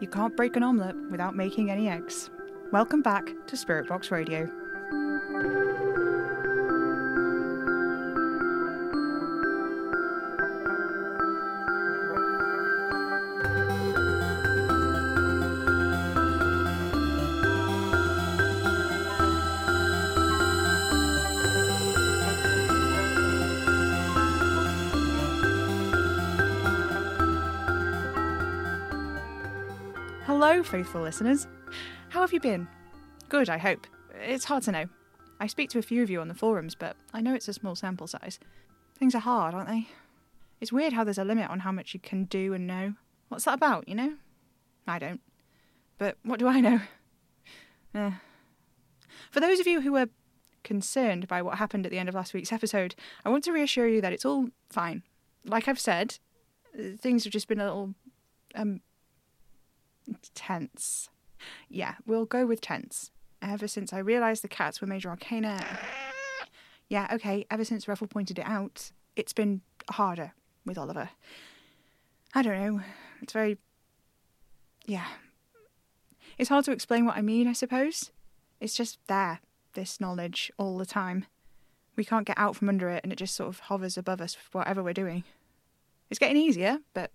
You can't break an omelette without making any eggs. Welcome back to Spirit Box Radio. Hello, faithful listeners. How have you been? Good, I hope. It's hard to know. I speak to a few of you on the forums, but I know it's a small sample size. Things are hard, aren't they? It's weird how there's a limit on how much you can do and know. What's that about, you know? I don't. But what do I know? Eh. For those of you who were concerned by what happened at the end of last week's episode, I want to reassure you that it's all fine. Like I've said, things have just been a little um tense. Yeah, we'll go with tense. Ever since I realised the cats were Major Arcana. Yeah, okay, ever since Ruffle pointed it out, it's been harder with Oliver. I don't know. It's very. Yeah. It's hard to explain what I mean, I suppose. It's just there, this knowledge, all the time. We can't get out from under it, and it just sort of hovers above us, whatever we're doing. It's getting easier, but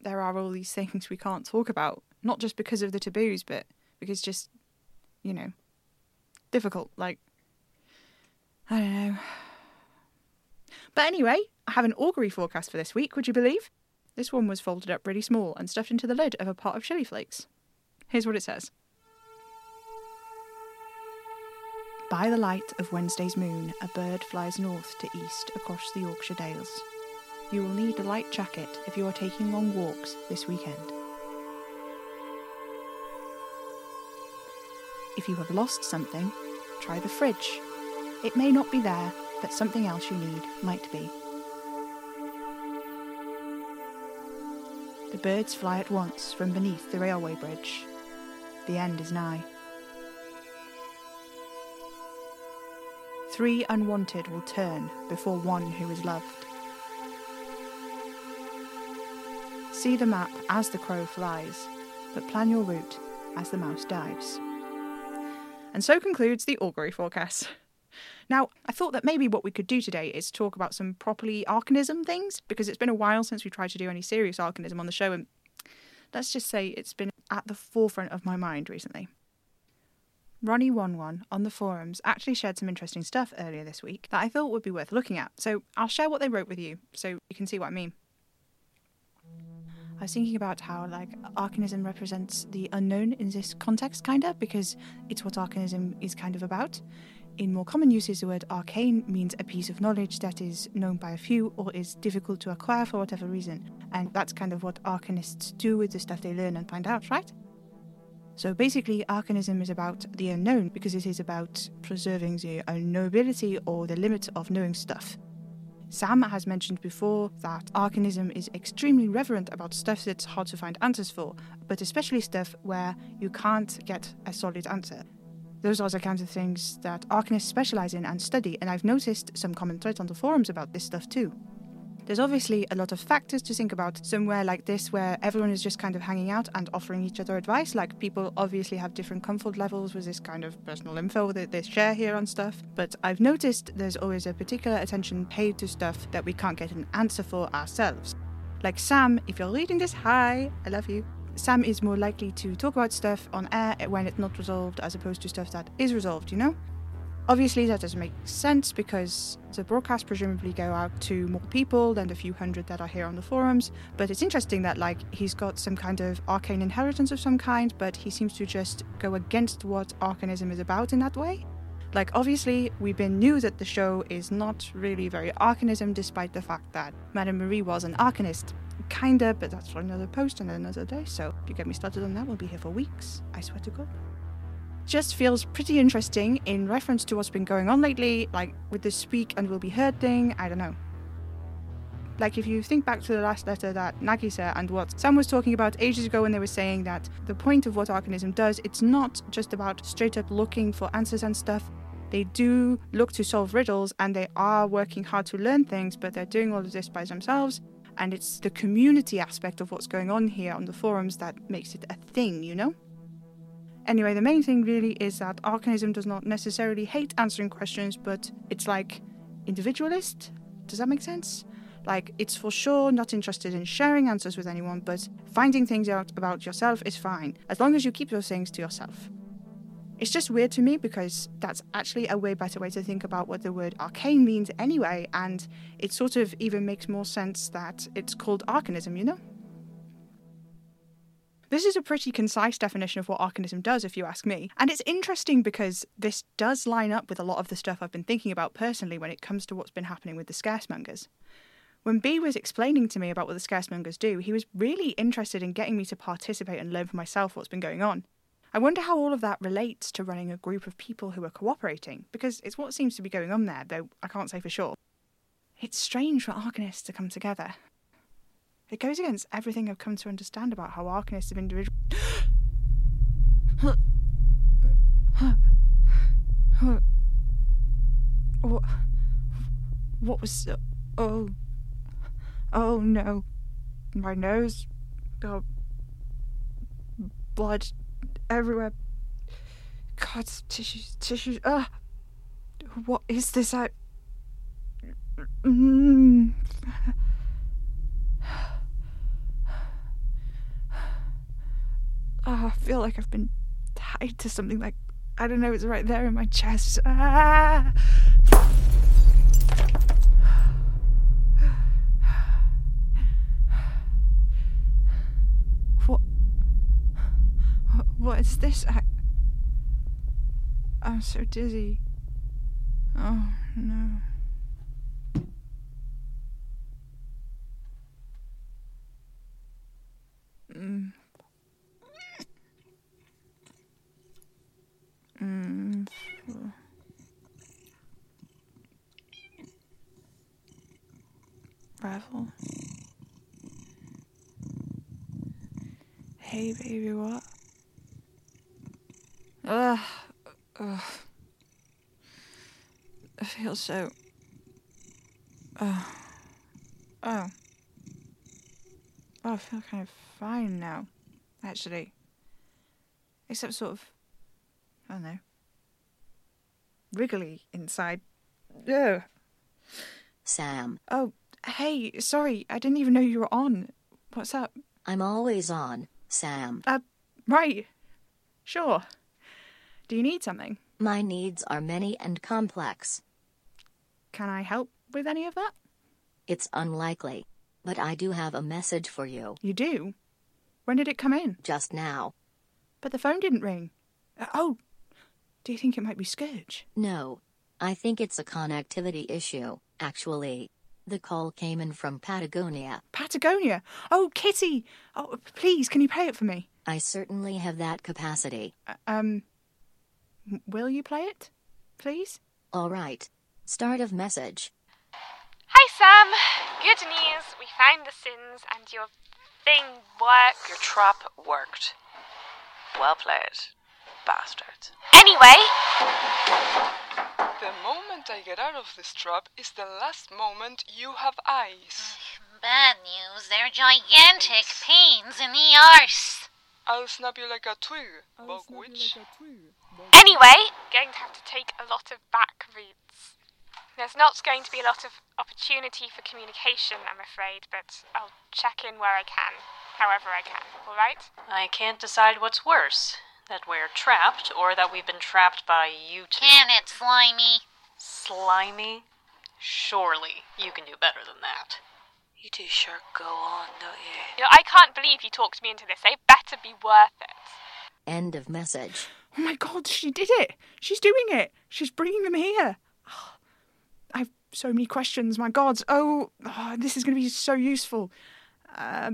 there are all these things we can't talk about not just because of the taboos, but because just, you know, difficult. Like, I don't know. But anyway, I have an augury forecast for this week, would you believe? This one was folded up really small and stuffed into the lid of a pot of chili flakes. Here's what it says By the light of Wednesday's moon, a bird flies north to east across the Yorkshire Dales. You will need a light jacket if you are taking long walks this weekend. If you have lost something, try the fridge. It may not be there, but something else you need might be. The birds fly at once from beneath the railway bridge. The end is nigh. Three unwanted will turn before one who is loved. See the map as the crow flies, but plan your route as the mouse dives. And so concludes the augury forecast. Now, I thought that maybe what we could do today is talk about some properly arcanism things, because it's been a while since we tried to do any serious arcanism on the show, and let's just say it's been at the forefront of my mind recently. Ronnie11 on the forums actually shared some interesting stuff earlier this week that I thought would be worth looking at, so I'll share what they wrote with you so you can see what I mean. I was thinking about how like arcanism represents the unknown in this context, kind of, because it's what arcanism is kind of about. In more common uses, the word arcane means a piece of knowledge that is known by a few or is difficult to acquire for whatever reason. And that's kind of what arcanists do with the stuff they learn and find out, right? So basically, arcanism is about the unknown because it is about preserving the unknowability or the limit of knowing stuff. Sam has mentioned before that arcanism is extremely reverent about stuff that's hard to find answers for, but especially stuff where you can't get a solid answer. Those are the kinds of things that arcanists specialize in and study, and I've noticed some common threads on the forums about this stuff too. There's obviously a lot of factors to think about somewhere like this where everyone is just kind of hanging out and offering each other advice. Like people obviously have different comfort levels with this kind of personal info that they share here on stuff. But I've noticed there's always a particular attention paid to stuff that we can't get an answer for ourselves. Like Sam, if you're reading this, hi, I love you. Sam is more likely to talk about stuff on air when it's not resolved as opposed to stuff that is resolved, you know? Obviously, that doesn't make sense because the broadcasts presumably go out to more people than the few hundred that are here on the forums. But it's interesting that, like, he's got some kind of arcane inheritance of some kind, but he seems to just go against what arcanism is about in that way. Like, obviously, we've been knew that the show is not really very arcanism, despite the fact that Madame Marie was an arcanist. Kinda, but that's for another post and another day. So if you get me started on that, we'll be here for weeks. I swear to God just feels pretty interesting in reference to what's been going on lately, like with the speak and will be heard thing. I don't know. Like, if you think back to the last letter that Nagisa and what Sam was talking about ages ago when they were saying that the point of what Arcanism does, it's not just about straight up looking for answers and stuff. They do look to solve riddles and they are working hard to learn things, but they're doing all of this by themselves. And it's the community aspect of what's going on here on the forums that makes it a thing, you know? Anyway, the main thing really is that Arcanism does not necessarily hate answering questions, but it's like individualist. Does that make sense? Like, it's for sure not interested in sharing answers with anyone, but finding things out about yourself is fine, as long as you keep those things to yourself. It's just weird to me because that's actually a way better way to think about what the word arcane means anyway, and it sort of even makes more sense that it's called arcanism, you know? This is a pretty concise definition of what arcanism does, if you ask me. And it's interesting because this does line up with a lot of the stuff I've been thinking about personally when it comes to what's been happening with the scaremongers. When B was explaining to me about what the scaremongers do, he was really interested in getting me to participate and learn for myself what's been going on. I wonder how all of that relates to running a group of people who are cooperating, because it's what seems to be going on there, though I can't say for sure. It's strange for arcanists to come together, it goes against everything I've come to understand about how arcanists of individual. what? What was? Oh, oh no, my nose, got blood everywhere. God, tissues, tissues. Ah, what is this? I. Mm. Oh, I feel like I've been tied to something like I don't know, it's right there in my chest. Ah! What? What is this? I, I'm so dizzy. Oh no. Mm. Ravel. Hey, baby, what? Ugh. Ugh. I feel so. Oh. Oh. Oh, I feel kind of fine now, actually. Except sort of I don't know, wriggly inside. Ugh. Sam. Oh, hey, sorry, I didn't even know you were on. What's up? I'm always on, Sam. Uh, right. Sure. Do you need something? My needs are many and complex. Can I help with any of that? It's unlikely. But I do have a message for you. You do? When did it come in? Just now. But the phone didn't ring. Uh, oh, do you think it might be Scourge? No, I think it's a connectivity issue, actually. The call came in from Patagonia. Patagonia. Oh, Kitty. Oh, please, can you play it for me? I certainly have that capacity. Uh, um, will you play it, please? All right. Start of message. Hi, Sam. Good news. We found the sins and your thing worked. Your trap worked. Well played, bastards. Anyway, The moment I get out of this trap is the last moment you have eyes. Bad news, they're gigantic pains in the arse. I'll snap you like a twig, bug witch. anyway, going to have to take a lot of back routes. There's not going to be a lot of opportunity for communication, I'm afraid, but I'll check in where I can, however I can, alright? I can't decide what's worse that we're trapped or that we've been trapped by you two. Can it, Slimy? Slimy? Surely you can do better than that. You two sure go on, don't you? You know, I can't believe you talked me into this. They better be worth it. End of message. Oh my god, she did it! She's doing it! She's bringing them here! I have so many questions, my god. Oh, oh, this is going to be so useful. Uh,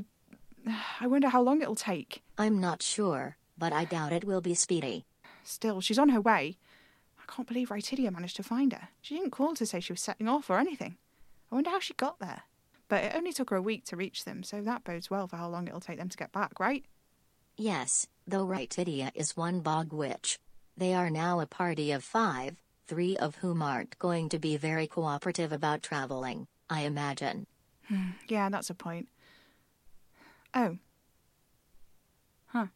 I wonder how long it'll take. I'm not sure, but I doubt it will be speedy. Still, she's on her way. I can't believe Rytidia managed to find her. She didn't call to say she was setting off or anything. I wonder how she got there. But it only took her a week to reach them, so that bodes well for how long it'll take them to get back, right? Yes, though Rytidia is one bog witch. They are now a party of five, three of whom aren't going to be very cooperative about traveling, I imagine. Hmm, yeah, that's a point. Oh. Huh.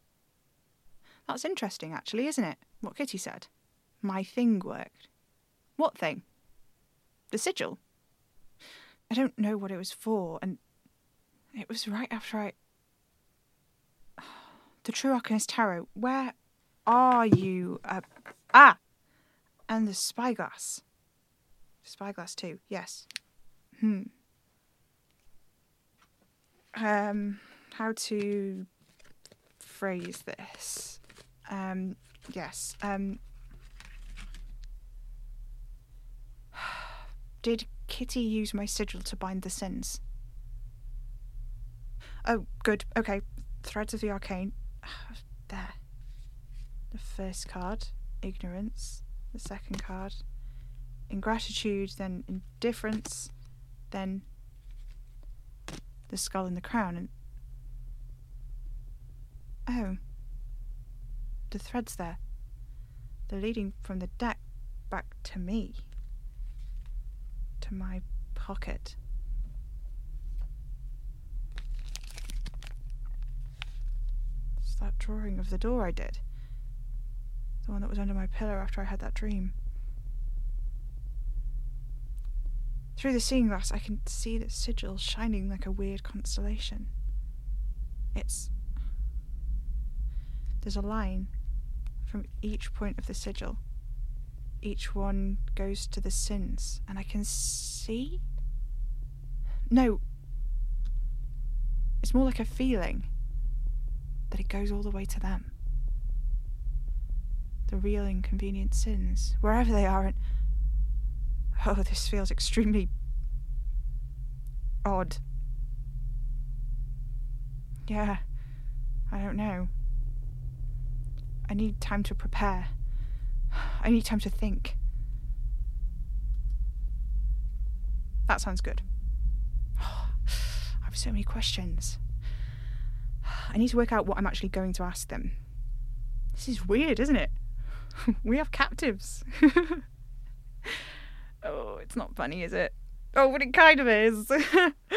That's interesting, actually, isn't it? What Kitty said. My thing worked. What thing? The sigil? I don't know what it was for, and it was right after I. The True Arcanist Tarot. Where are you? Uh, ah! And the spyglass. Spyglass, too, yes. Hmm. Um, how to phrase this? Um, yes. Um, did Kitty use my sigil to bind the sins? Oh, good. Okay. Threads of the Arcane. There. The first card, ignorance. The second card, ingratitude. Then indifference. Then the skull and the crown. And oh, the threads there. They're leading from the deck back to me. To my pocket. It's that drawing of the door I did. The one that was under my pillow after I had that dream. Through the seeing glass, I can see the sigil shining like a weird constellation. It's. There's a line from each point of the sigil. Each one goes to the sins, and I can see. No. It's more like a feeling that it goes all the way to them. The real inconvenient sins, wherever they are, and. Oh, this feels extremely. odd. Yeah, I don't know. I need time to prepare. I need time to think. That sounds good. I have so many questions. I need to work out what I'm actually going to ask them. This is weird, isn't it? we have captives. oh, it's not funny, is it? Oh, but it kind of is.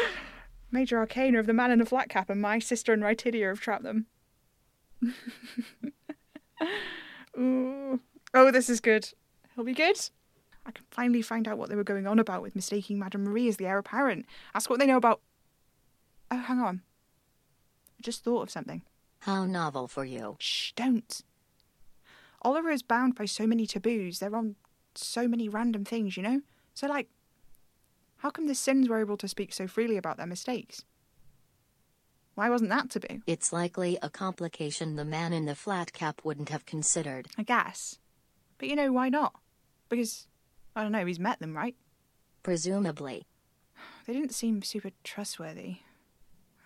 Major Arcana of the Man in the Flat Cap and my sister and Rytidia have trapped them. Ooh. Oh, this is good. He'll be good. I can finally find out what they were going on about with mistaking Madame Marie as the heir apparent. Ask what they know about. Oh, hang on. I just thought of something. How novel for you. Shh, don't. Oliver is bound by so many taboos. They're on so many random things, you know? So, like, how come the Sins were able to speak so freely about their mistakes? Why wasn't that to be? It's likely a complication the man in the flat cap wouldn't have considered. I guess. But you know, why not? Because I don't know, he's met them, right? Presumably. They didn't seem super trustworthy.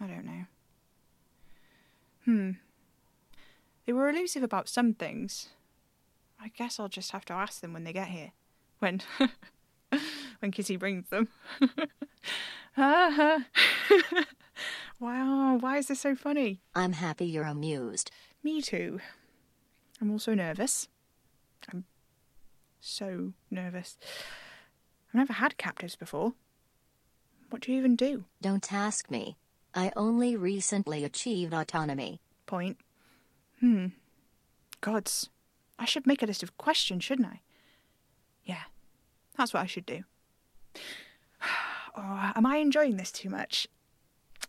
I don't know. Hmm. They were elusive about some things. I guess I'll just have to ask them when they get here. When when Kitty brings them. wow, why is this so funny? I'm happy you're amused. Me too. I'm also nervous. I'm so nervous. I've never had captives before. What do you even do? Don't ask me. I only recently achieved autonomy. Point. Hmm. Gods. I should make a list of questions, shouldn't I? Yeah. That's what I should do. Oh, am I enjoying this too much?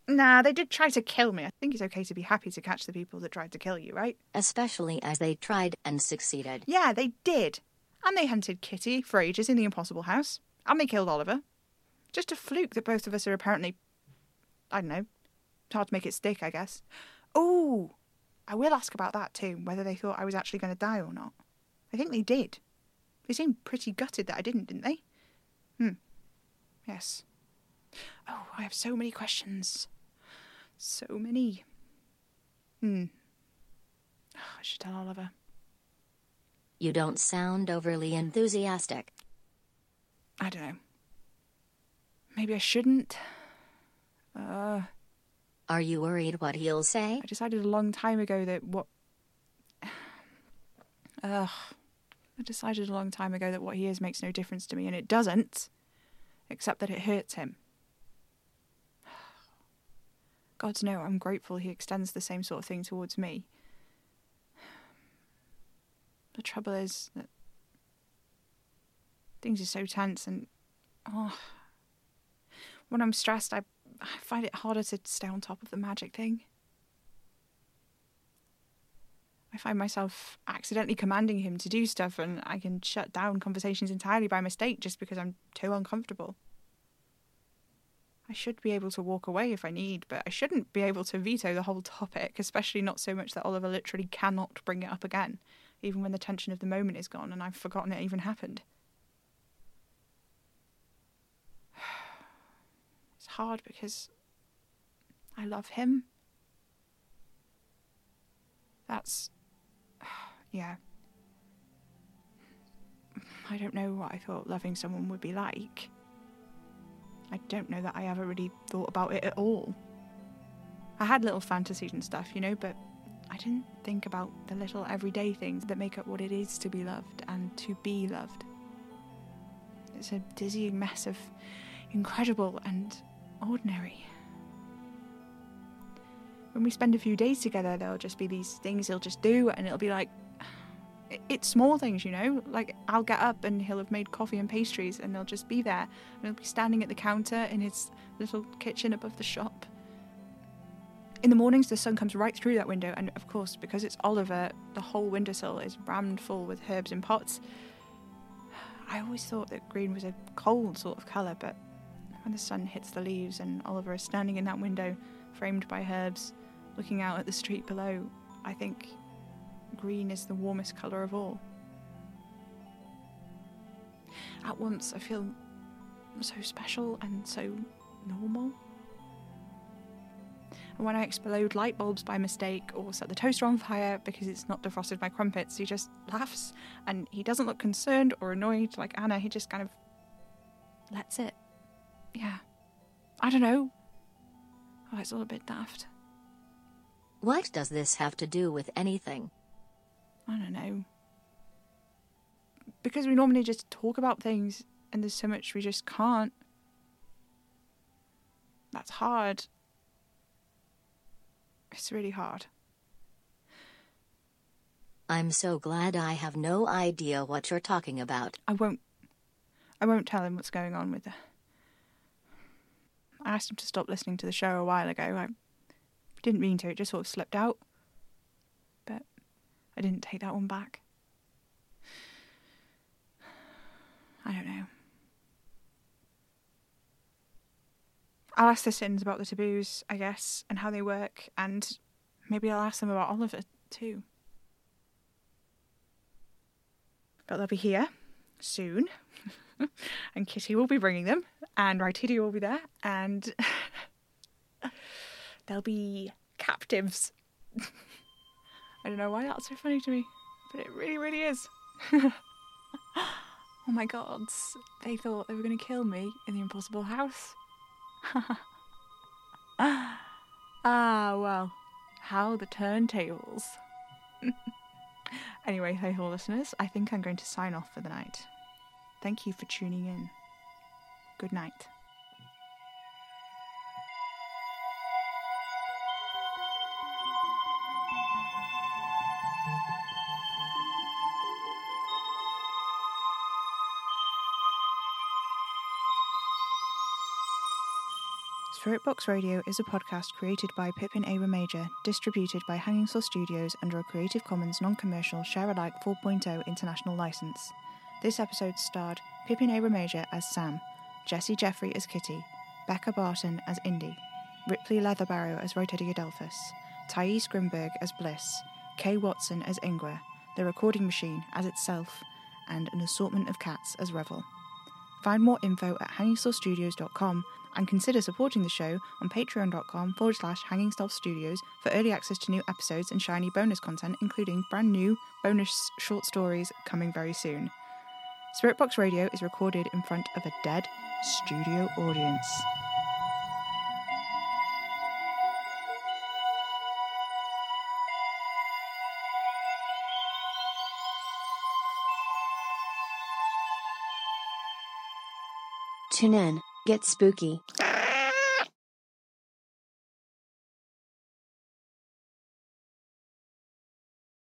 Nah, they did try to kill me. I think it's okay to be happy to catch the people that tried to kill you, right? Especially as they tried and succeeded. Yeah, they did. And they hunted Kitty for ages in the impossible house. And they killed Oliver. Just a fluke that both of us are apparently. I don't know. It's hard to make it stick, I guess. Oh, I will ask about that too, whether they thought I was actually going to die or not. I think they did. They seemed pretty gutted that I didn't, didn't they? Hmm. Yes. Oh, I have so many questions. So many. Hmm. I should tell Oliver. You don't sound overly enthusiastic. I don't know. Maybe I shouldn't. Uh. Are you worried what he'll say? I decided a long time ago that what. Ugh. I decided a long time ago that what he is makes no difference to me, and it doesn't, except that it hurts him. Gods know I'm grateful he extends the same sort of thing towards me. The trouble is that things are so tense and oh when I'm stressed I, I find it harder to stay on top of the magic thing. I find myself accidentally commanding him to do stuff and I can shut down conversations entirely by mistake just because I'm too uncomfortable. I should be able to walk away if I need, but I shouldn't be able to veto the whole topic, especially not so much that Oliver literally cannot bring it up again, even when the tension of the moment is gone and I've forgotten it even happened. It's hard because I love him. That's. Yeah. I don't know what I thought loving someone would be like. I don't know that I ever really thought about it at all. I had little fantasies and stuff, you know, but I didn't think about the little everyday things that make up what it is to be loved and to be loved. It's a dizzying mess of incredible and ordinary. When we spend a few days together, there'll just be these things he'll just do, and it'll be like, it's small things, you know. Like I'll get up and he'll have made coffee and pastries, and they'll just be there, and he'll be standing at the counter in his little kitchen above the shop. In the mornings, the sun comes right through that window, and of course, because it's Oliver, the whole windowsill is rammed full with herbs and pots. I always thought that green was a cold sort of colour, but when the sun hits the leaves and Oliver is standing in that window, framed by herbs, looking out at the street below, I think green is the warmest colour of all. At once, I feel so special and so normal. And when I explode light bulbs by mistake or set the toaster on fire because it's not defrosted my crumpets, he just laughs and he doesn't look concerned or annoyed like Anna. He just kind of lets it. Yeah. I don't know. Oh, it's all a bit daft. What does this have to do with anything? I don't know. Because we normally just talk about things and there's so much we just can't. That's hard. It's really hard. I'm so glad I have no idea what you're talking about. I won't. I won't tell him what's going on with the. I asked him to stop listening to the show a while ago. I didn't mean to, it just sort of slipped out. I didn't take that one back. I don't know. I'll ask the Sins about the taboos, I guess, and how they work, and maybe I'll ask them about Oliver too. But they'll be here soon. and Kitty will be bringing them, and Rytidia will be there, and they'll be captives. I don't know why that's so funny to me, but it really, really is. oh my gods, they thought they were going to kill me in the impossible house. ah, well, how the turntables. anyway, hey ho listeners, I think I'm going to sign off for the night. Thank you for tuning in. Good night. Spirit Box Radio is a podcast created by Pippin A. Major, distributed by Hanging Saw Studios under a Creative Commons non commercial share alike 4.0 international license. This episode starred Pippin A. Major as Sam, Jesse Jeffrey as Kitty, Becca Barton as Indy, Ripley Leatherbarrow as Rotadia Adolphus, Thais Grimberg as Bliss, Kay Watson as Ingwer, The Recording Machine as itself, and an assortment of cats as Revel. Find more info at hangingsawstudios.com and consider supporting the show on patreon.com forward slash hangingstudios for early access to new episodes and shiny bonus content, including brand new bonus short stories coming very soon. Spirit Box Radio is recorded in front of a dead studio audience. Tune in, get spooky.